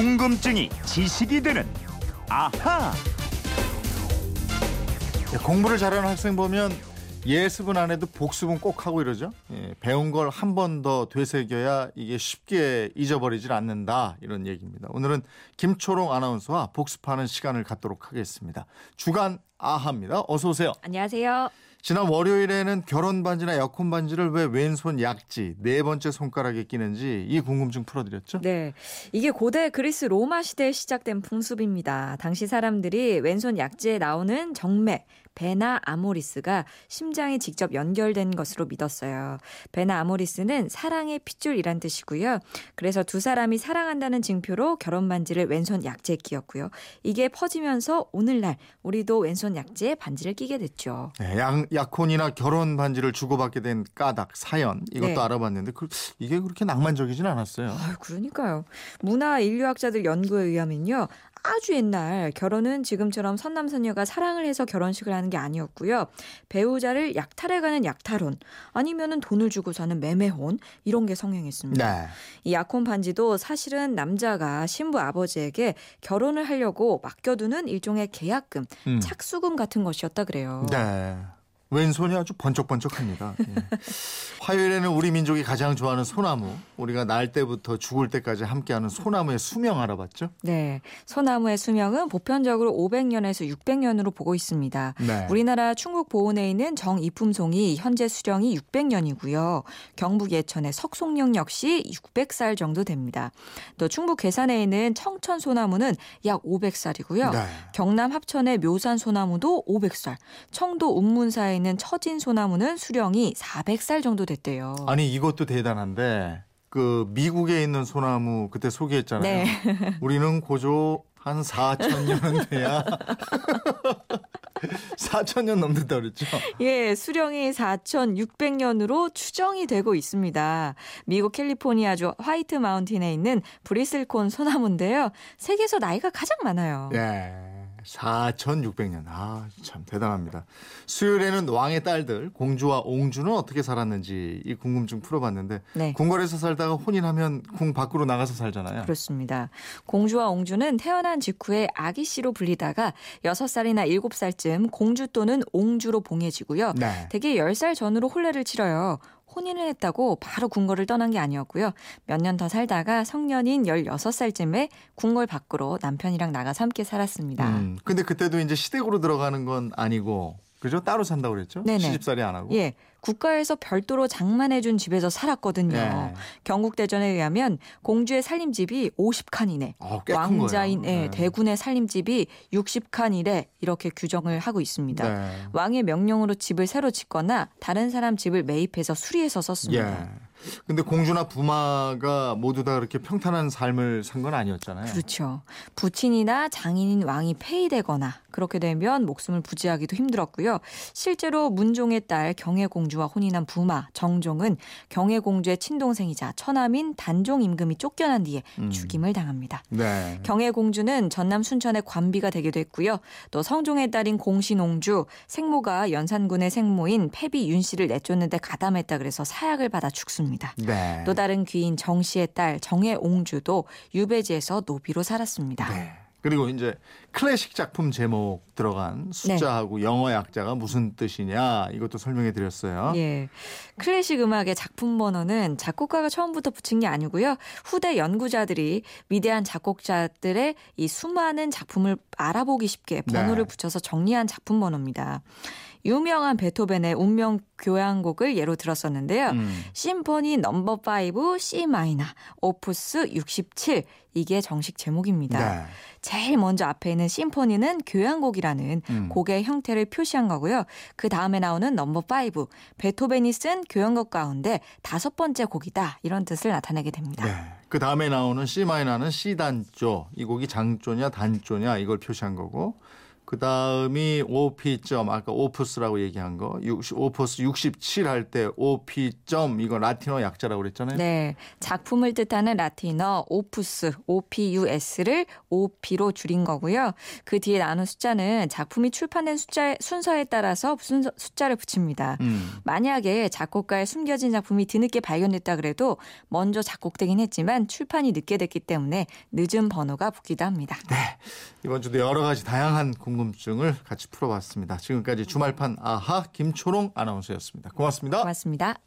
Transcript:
궁금증이 지식이 되는 아하. 예, 공부를 잘하는 학생 보면 예습은 안 해도 복습은 꼭 하고 이러죠. 예, 배운 걸 한 번 더 되새겨야 이게 쉽게 잊어버리질 않는다 이런 얘기입니다. 오늘은 김초롱 아나운서와 복습하는 시간을 갖도록 하겠습니다. 주간 아하입니다. 어서 오세요. 안녕하세요. 지난 월요일에는 결혼 반지나 약혼 반지를 왜 왼손 약지 네 번째 손가락에 끼는지 이 궁금증 풀어드렸죠. 네. 이게 고대 그리스 로마 시대에 시작된 풍습입니다. 당시 사람들이 왼손 약지에 나오는 정맥, 베나 아모리스가 심장에 직접 연결된 것으로 믿었어요. 베나 아모리스는 사랑의 핏줄이란 뜻이고요. 그래서 두 사람이 사랑한다는 징표로 결혼 반지를 왼손 약지에 끼었고요. 이게 퍼지면서 오늘날 우리도 왼손 약지에 반지를 끼게 됐죠. 네, 약, 약혼이나 결혼 반지를 주고받게 된 까닭 사연 이것도 네. 알아봤는데 그, 이게 그렇게 낭만적이진 않았어요. 아, 그러니까요. 문화 인류학자들 연구에 의하면요. 아주 옛날 결혼은 지금처럼 선남선녀가 사랑을 해서 결혼식을 하는 게 아니었고요. 배우자를 약탈해 가는 약탈혼 아니면은 돈을 주고 사는 매매혼 이런 게 성행했습니다. 네. 이 약혼 반지도 사실은 남자가 신부 아버지에게 결혼을 하려고 맡겨두는 일종의 계약금, 음. 착수금 같은 것이었다 그래요. 네. 왼손이 아주 번쩍번쩍합니다. 예. 화요일에는 우리 민족이 가장 좋아하는 소나무, 우리가 날 때부터 죽을 때까지 함께하는 소나무의 수명 알아봤죠? 네. 소나무의 수명은 보편적으로 500년에서 600년으로 보고 있습니다. 네. 우리나라 충북 보은에 있는 정이품송이 현재 수령이 600년이고요. 경북 예천의 석송령 역시 600살 정도 됩니다. 또 충북 괴산에 있는 청천 소나무는 약 500살이고요. 네. 경남 합천의 묘산 소나무도 500살, 청도 운문사에 있는 처진 소나무는 수령이 400살 정도 됐대요. 아니 이것도 대단한데 그 미국에 있는 소나무 그때 소개했잖아요. 네. 우리는 고조 한 4천 년은 돼야 4천 년 넘는다 그랬죠. 예, 수령이 4,600년으로 추정이 되고 있습니다. 미국 캘리포니아주 화이트 마운틴에 있는 브리슬콘 소나무인데요. 세계에서 나이가 가장 많아요. 예. 4,600년. 아, 참 대단합니다. 수요일에는 왕의 딸들, 공주와 옹주는 어떻게 살았는지 이 궁금증 풀어봤는데 네. 궁궐에서 살다가 혼인하면 궁 밖으로 나가서 살잖아요. 그렇습니다. 공주와 옹주는 태어난 직후에 아기 씨로 불리다가 6살이나 7살쯤 공주 또는 옹주로 봉해지고요. 네. 대개 10살 전후로 혼례를 치러요. 혼인을 했다고 바로 궁궐을 떠난 게 아니었고요. 몇 년 더 살다가 성년인 16살쯤에 궁궐 밖으로 남편이랑 나가서 함께 살았습니다. 음, 근데 그때도 이제 시댁으로 들어가는 건 아니고 그죠? 따로 산다고 그랬죠? 네네. 시집살이 안 하고. 예, 국가에서 별도로 장만해준 집에서 살았거든요. 예. 경국대전에 의하면 공주의 살림집이 50칸 이내, 어, 꽤큰 왕자인. 예, 네. 대군의 살림집이 60칸 이내 이렇게 규정을 하고 있습니다. 네. 왕의 명령으로 집을 새로 짓거나 다른 사람 집을 매입해서 수리해서 썼습니다. 예. 근데 공주나 부마가 모두 다 그렇게 평탄한 삶을 산 건 아니었잖아요. 그렇죠. 부친이나 장인인 왕이 폐위되거나 그렇게 되면 목숨을 부지하기도 힘들었고요. 실제로 문종의 딸 경혜공주와 혼인한 부마 정종은 경혜공주의 친동생이자 처남인 단종 임금이 쫓겨난 뒤에 음. 죽임을 당합니다. 네. 경혜공주는 전남 순천의 관비가 되기도 했고요. 또 성종의 딸인 공신옹주, 생모가 연산군의 생모인 패비 윤 씨를 내쫓는데 가담했다 그래서 사약을 받아 죽습니다. 네. 또 다른 귀인 정 씨의 딸 정혜옹주도 유배지에서 노비로 살았습니다. 네. 그리고 이제 클래식 작품 제목 들어간 숫자하고 영어 약자가 무슨 뜻이냐 이것도 설명해 드렸어요. 예. 클래식 음악의 작품 번호는 작곡가가 처음부터 붙인 게 아니고요. 후대 연구자들이 위대한 작곡자들의 이 수많은 작품을 알아보기 쉽게 번호를 네. 붙여서 정리한 작품 번호입니다. 유명한 베토벤의 운명 교향곡을 예로 들었었는데요. 음. 심포니 넘버 5 C 마이너 오프스 67 이게 정식 제목입니다. 네. 제일 먼저 앞에 있는 심포니는 교향곡이라는 음. 곡의 형태를 표시한 거고요. 그 다음에 나오는 넘버 5 베토벤이 쓴 교향곡 가운데 다섯 번째 곡이다 이런 뜻을 나타내게 됩니다. 네. 그 다음에 나오는 C 마이너는 C 단조. 이 곡이 장조냐 단조냐 이걸 표시한 거고 그 다음이 OP점, 아까 오프스라고 얘기한 거. 60, 오프스 67 할 때 OP점, 이거 라틴어 약자라고 그랬잖아요. 네. 작품을 뜻하는 라틴어 오푸스, OPUS를 OP로 줄인 거고요. 그 뒤에 나눈 숫자는 작품이 출판된 숫자 순서에 따라서 순서, 숫자를 붙입니다. 음. 만약에 작곡가의 숨겨진 작품이 뒤늦게 발견됐다 그래도 먼저 작곡되긴 했지만 출판이 늦게 됐기 때문에 늦은 번호가 붙기도 합니다. 이번 주도 여러 가지 다양한 궁금증을 같이 풀어봤습니다. 지금까지 주말판 아하 김초롱 아나운서였습니다. 고맙습니다. 고맙습니다.